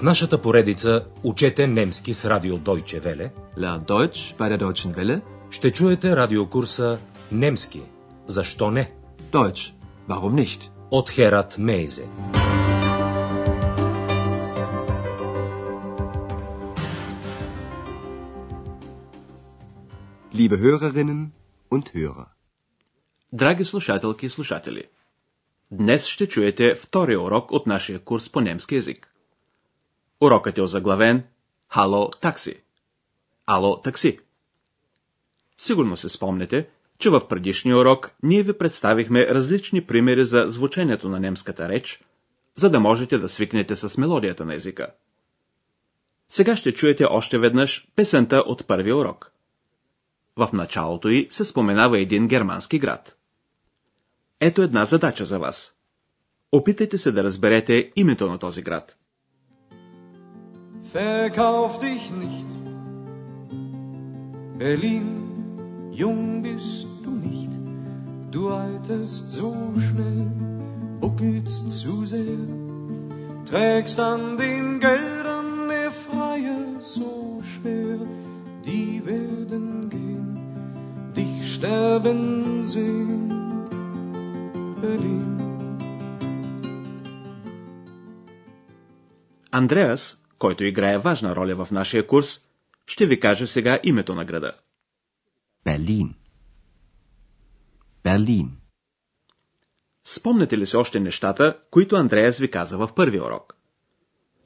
В нашата поредица Учете немски с радио Deutsche Welle Lern Deutsch bei der Deutschen Welle. ще чуете радиокурса Немски. Защо не? Deutsch. Warum nicht? От Херат Мейзе. Liebe Hörerinnen und Hörer. Драги слушателки и слушатели, днес ще чуете втория урок от нашия курс по немски язик. Урокът е озаглавен Хало такси. Ало такси. Сигурно се спомнете, че в предишния урок ние ви представихме различни примери за звучението на немската реч, за да можете да свикнете с мелодията на езика. Сега ще чуете още веднъж песента от първия урок. В началото й се споменава един германски град. Ето една задача за вас. Опитайте се да разберете името на този град. verkauf dich nicht. Berlin, jung bist du nicht, du altest so schnell, buckelst zu sehr, trägst an den Geldern der Freie so schwer, die werden gehen, dich sterben sehen, Berlin. Andreas който играе важна роля в нашия курс, ще ви каже сега името на града. Berlin. Berlin. Спомняте ли се още нещата, които Андреас ви каза в първи урок?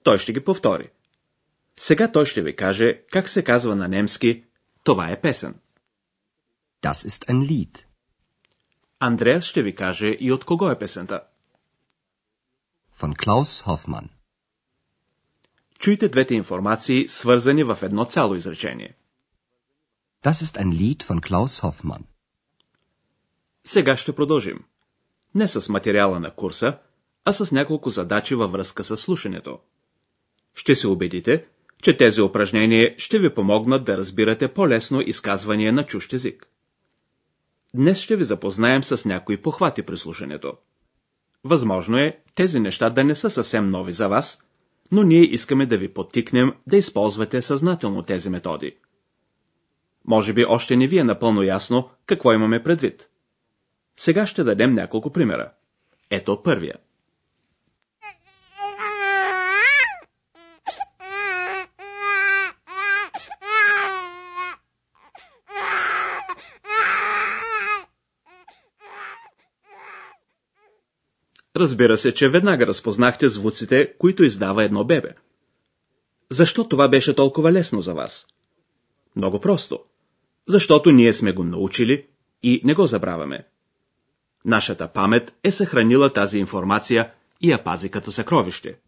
Той ще ги повтори. Сега той ще ви каже как се казва на немски «Това е песен». Das ist ein Lied. Андреас ще ви каже и от кого е песента. Von Klaus Hoffmann. Чуйте двете информации, свързани в едно цяло изречение. Das ist ein Lied von Klaus Hoffmann. Сега ще продължим. Не с материала на курса, а с няколко задачи във връзка с слушането. Ще се убедите, че тези упражнения ще ви помогнат да разбирате по-лесно изказвания на чужд език. Днес ще ви запознаем с някои похвати при слушането. Възможно е тези неща да не са съвсем нови за вас, но ние искаме да ви подтикнем да използвате съзнателно тези методи. Може би още не ви е напълно ясно какво имаме предвид. Сега ще дадем няколко примера. Ето първия. Разбира се, че веднага разпознахте звуците, които издава едно бебе. Защо това беше толкова лесно за вас? Много просто. Защото ние сме го научили и не го забравяме. Нашата памет е съхранила тази информация и я пази като съкровище.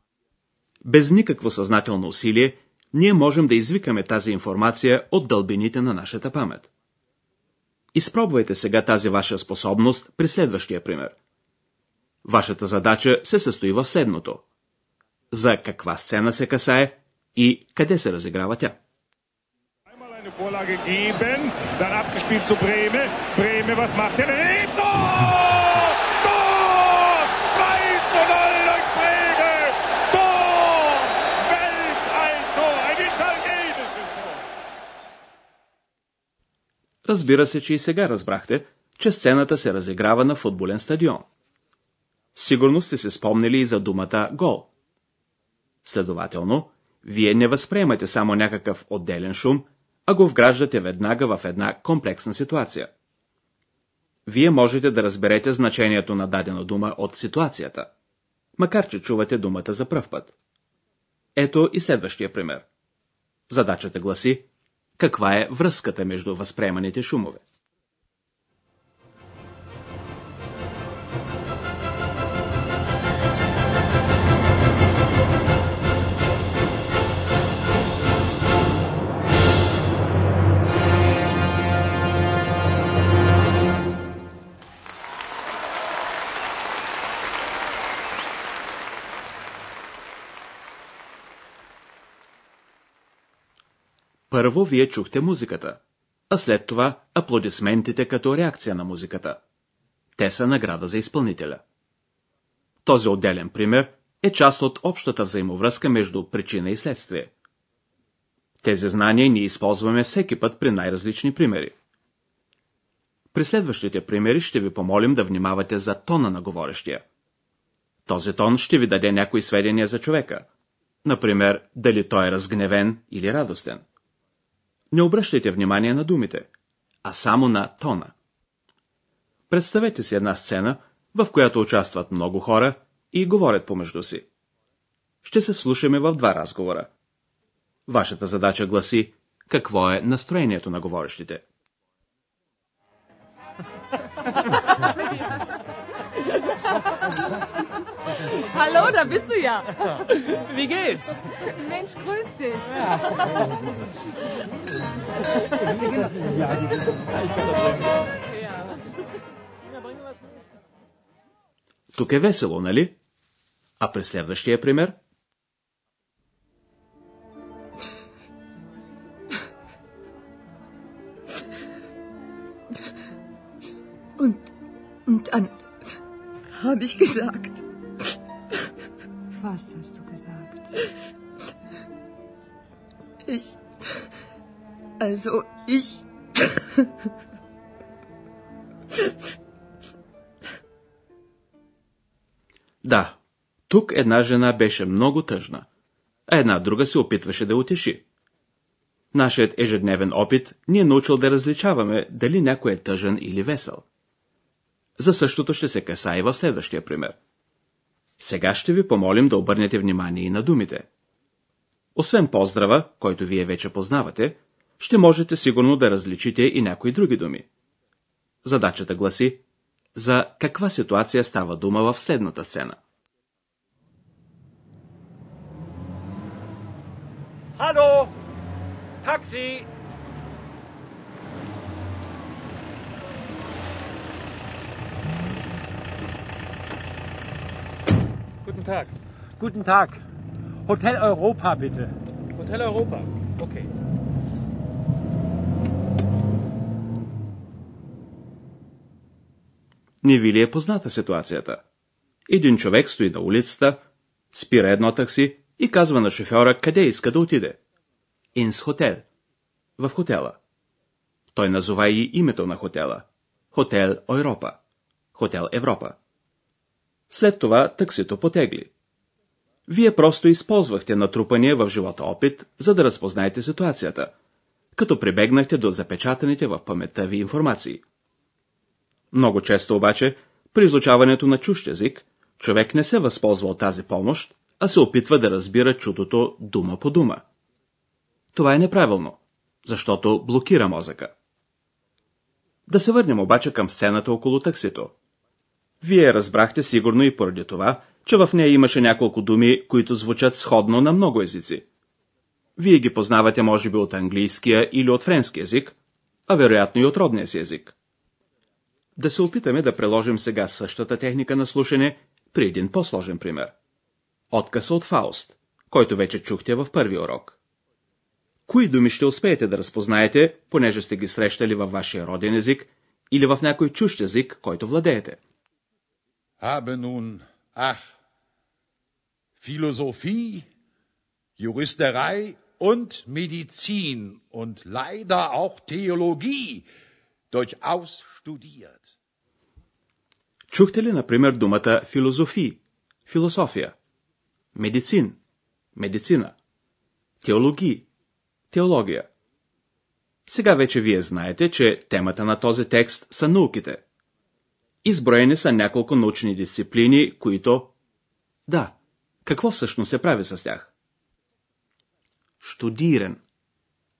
Без никакво съзнателно усилие, ние можем да извикаме тази информация от дълбините на нашата памет. Изпробвайте сега тази ваша способност при следващия пример. Вашата задача се състои в следното. За каква сцена се касае и къде се разиграва тя? Einmal eine Vorlage geben, dann abgespielt zu Breme. Breme, was macht? Hey, Tor! Tor! 2 zu 0 durch Breme! Tor! Welt ein Tor! Ein italienisches Tor! Разбира се, че и сега разбрахте, че сцената се разиграва на футболен стадион. Сигурно сте се спомнили и за думата гол. Следователно, вие не възприемате само някакъв отделен шум, а го вграждате веднага в една комплексна ситуация. Вие можете да разберете значението на дадена дума от ситуацията, макар че чувате думата за пръв път. Ето и следващия пример. Задачата гласи каква е връзката между възприеманите шумове. Първо вие чухте музиката, а след това аплодисментите като реакция на музиката. Те са награда за изпълнителя. Този отделен пример е част от общата взаимовръзка между причина и следствие. Тези знания ние използваме всеки път при най-различни примери. При следващите примери ще ви помолим да внимавате за тона на говорещия. Този тон ще ви даде някои сведения за човека. Например, дали той е разгневен или радостен. Не обръщайте внимание на думите, а само на тона. Представете си една сцена, в която участват много хора и говорят помежду си. Ще се вслушаме в два разговора. Вашата задача гласи какво е настроението на говорещите. Hallo, da bist du ja. Wie geht's? Mensch, grüß dich. Тук е весело, нали? А през следващия пример? Und, und dann habe ich gesagt, Was hast du gesagt? ich, also ich, Да, тук една жена беше много тъжна, а една друга се опитваше да утеши. Нашият ежедневен опит ни е научил да различаваме дали някой е тъжен или весел. За същото ще се каса и в следващия пример. Сега ще ви помолим да обърнете внимание и на думите. Освен поздрава, който вие вече познавате, ще можете сигурно да различите и някои други думи. Задачата гласи за каква ситуация става дума в следната сцена. Hallo? Taxi? Guten Tag. Guten Tag. Hotel Europa, bitte. Hotel Europa. Okay. Не ви ли е позната ситуацията? Един човек стои на улицата, спира едно такси и казва на шофьора къде иска да отиде. Инс хотел. В хотела. Той назова и името на хотела. Хотел Европа. Хотел Европа. След това таксито потегли. Вие просто използвахте натрупания в живота опит, за да разпознаете ситуацията, като прибегнахте до запечатаните в паметта ви информации. Много често обаче, при изучаването на чужд език, човек не се възползва от тази помощ, а се опитва да разбира чудото дума по дума. Това е неправилно, защото блокира мозъка. Да се върнем обаче към сцената около таксито. Вие разбрахте сигурно и поради това, че в нея имаше няколко думи, които звучат сходно на много езици. Вие ги познавате може би от английския или от френски език, а вероятно и от родния си език. Да се опитаме да приложим сега същата техника на слушане при един по-сложен пример. Отказ от Фауст, който вече чухте в първи урок. Кои думи ще успеете да разпознаете, понеже сте ги срещали във вашия роден език или в някой чужд език, който владеете? Habe nun, ach, Philosophie, Juristerei und Medizin und leider auch Theologie durchaus studiert. Чухте ли, например, думата филозофии, философия, медицин, медицина, теологии, теология? Сега вече вие знаете, че темата на този текст са науките. Изброени са няколко научни дисциплини, които... Да, какво всъщност се прави с тях? Штудирен.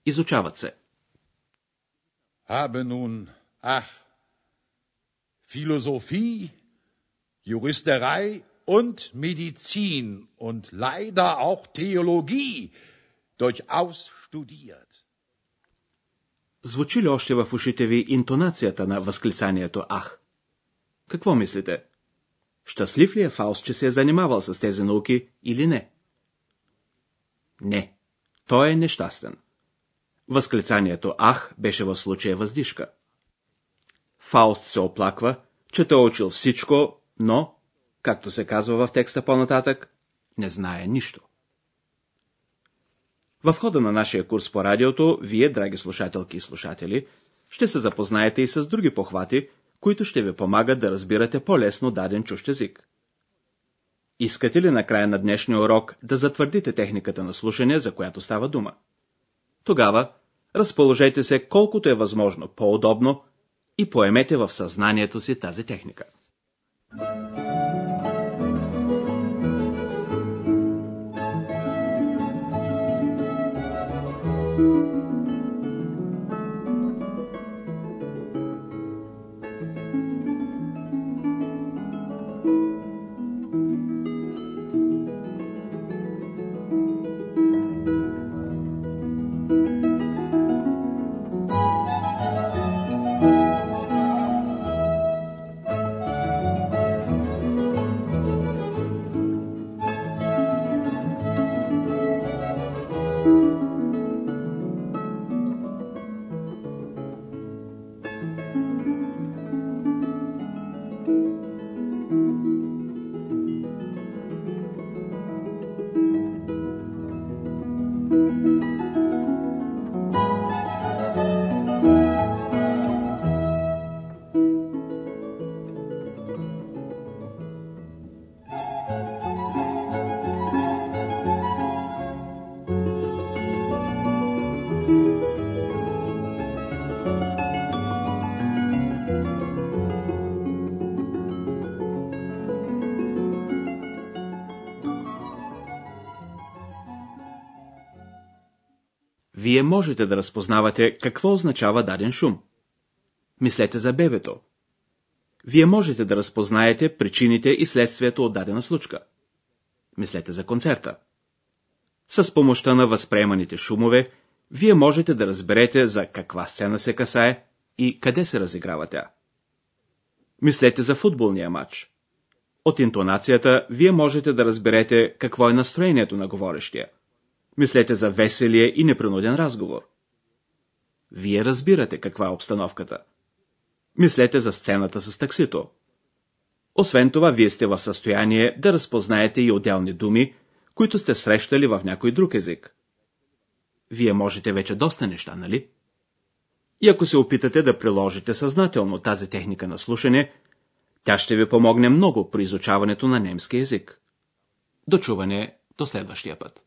Изучават се. Habe nun, ach, Philosophie, Juristerei und Medizin und leider auch Theologie durchaus studiert. Звучи ли още в ушите ви интонацията на възклицанието «Ах»? Какво мислите? Щастлив ли е Фауст, че се е занимавал с тези науки или не? Не. Той е нещастен. Възклицанието «Ах» беше в случая въздишка. Фауст се оплаква, че той е учил всичко, но, както се казва в текста по-нататък, не знае нищо. В хода на нашия курс по радиото, вие, драги слушателки и слушатели, ще се запознаете и с други похвати, които ще ви помагат да разбирате по-лесно даден чущ език. Искате ли на края на днешния урок да затвърдите техниката на слушане, за която става дума? Тогава разположете се колкото е възможно по-удобно и поемете в съзнанието си тази техника. Вие можете да разпознавате какво означава даден шум. Мислете за бебето. Вие можете да разпознаете причините и следствието от дадена случка. Мислете за концерта. С помощта на възприеманите шумове, вие можете да разберете за каква сцена се касае и къде се разиграва тя. Мислете за футболния матч. От интонацията вие можете да разберете какво е настроението на говорещия. Мислете за веселие и непринуден разговор. Вие разбирате каква е обстановката. Мислете за сцената с таксито. Освен това, вие сте в състояние да разпознаете и отделни думи, които сте срещали в някой друг език. Вие можете вече доста неща, нали? И ако се опитате да приложите съзнателно тази техника на слушане, тя ще ви помогне много при изучаването на немски език. Дочуване до следващия път.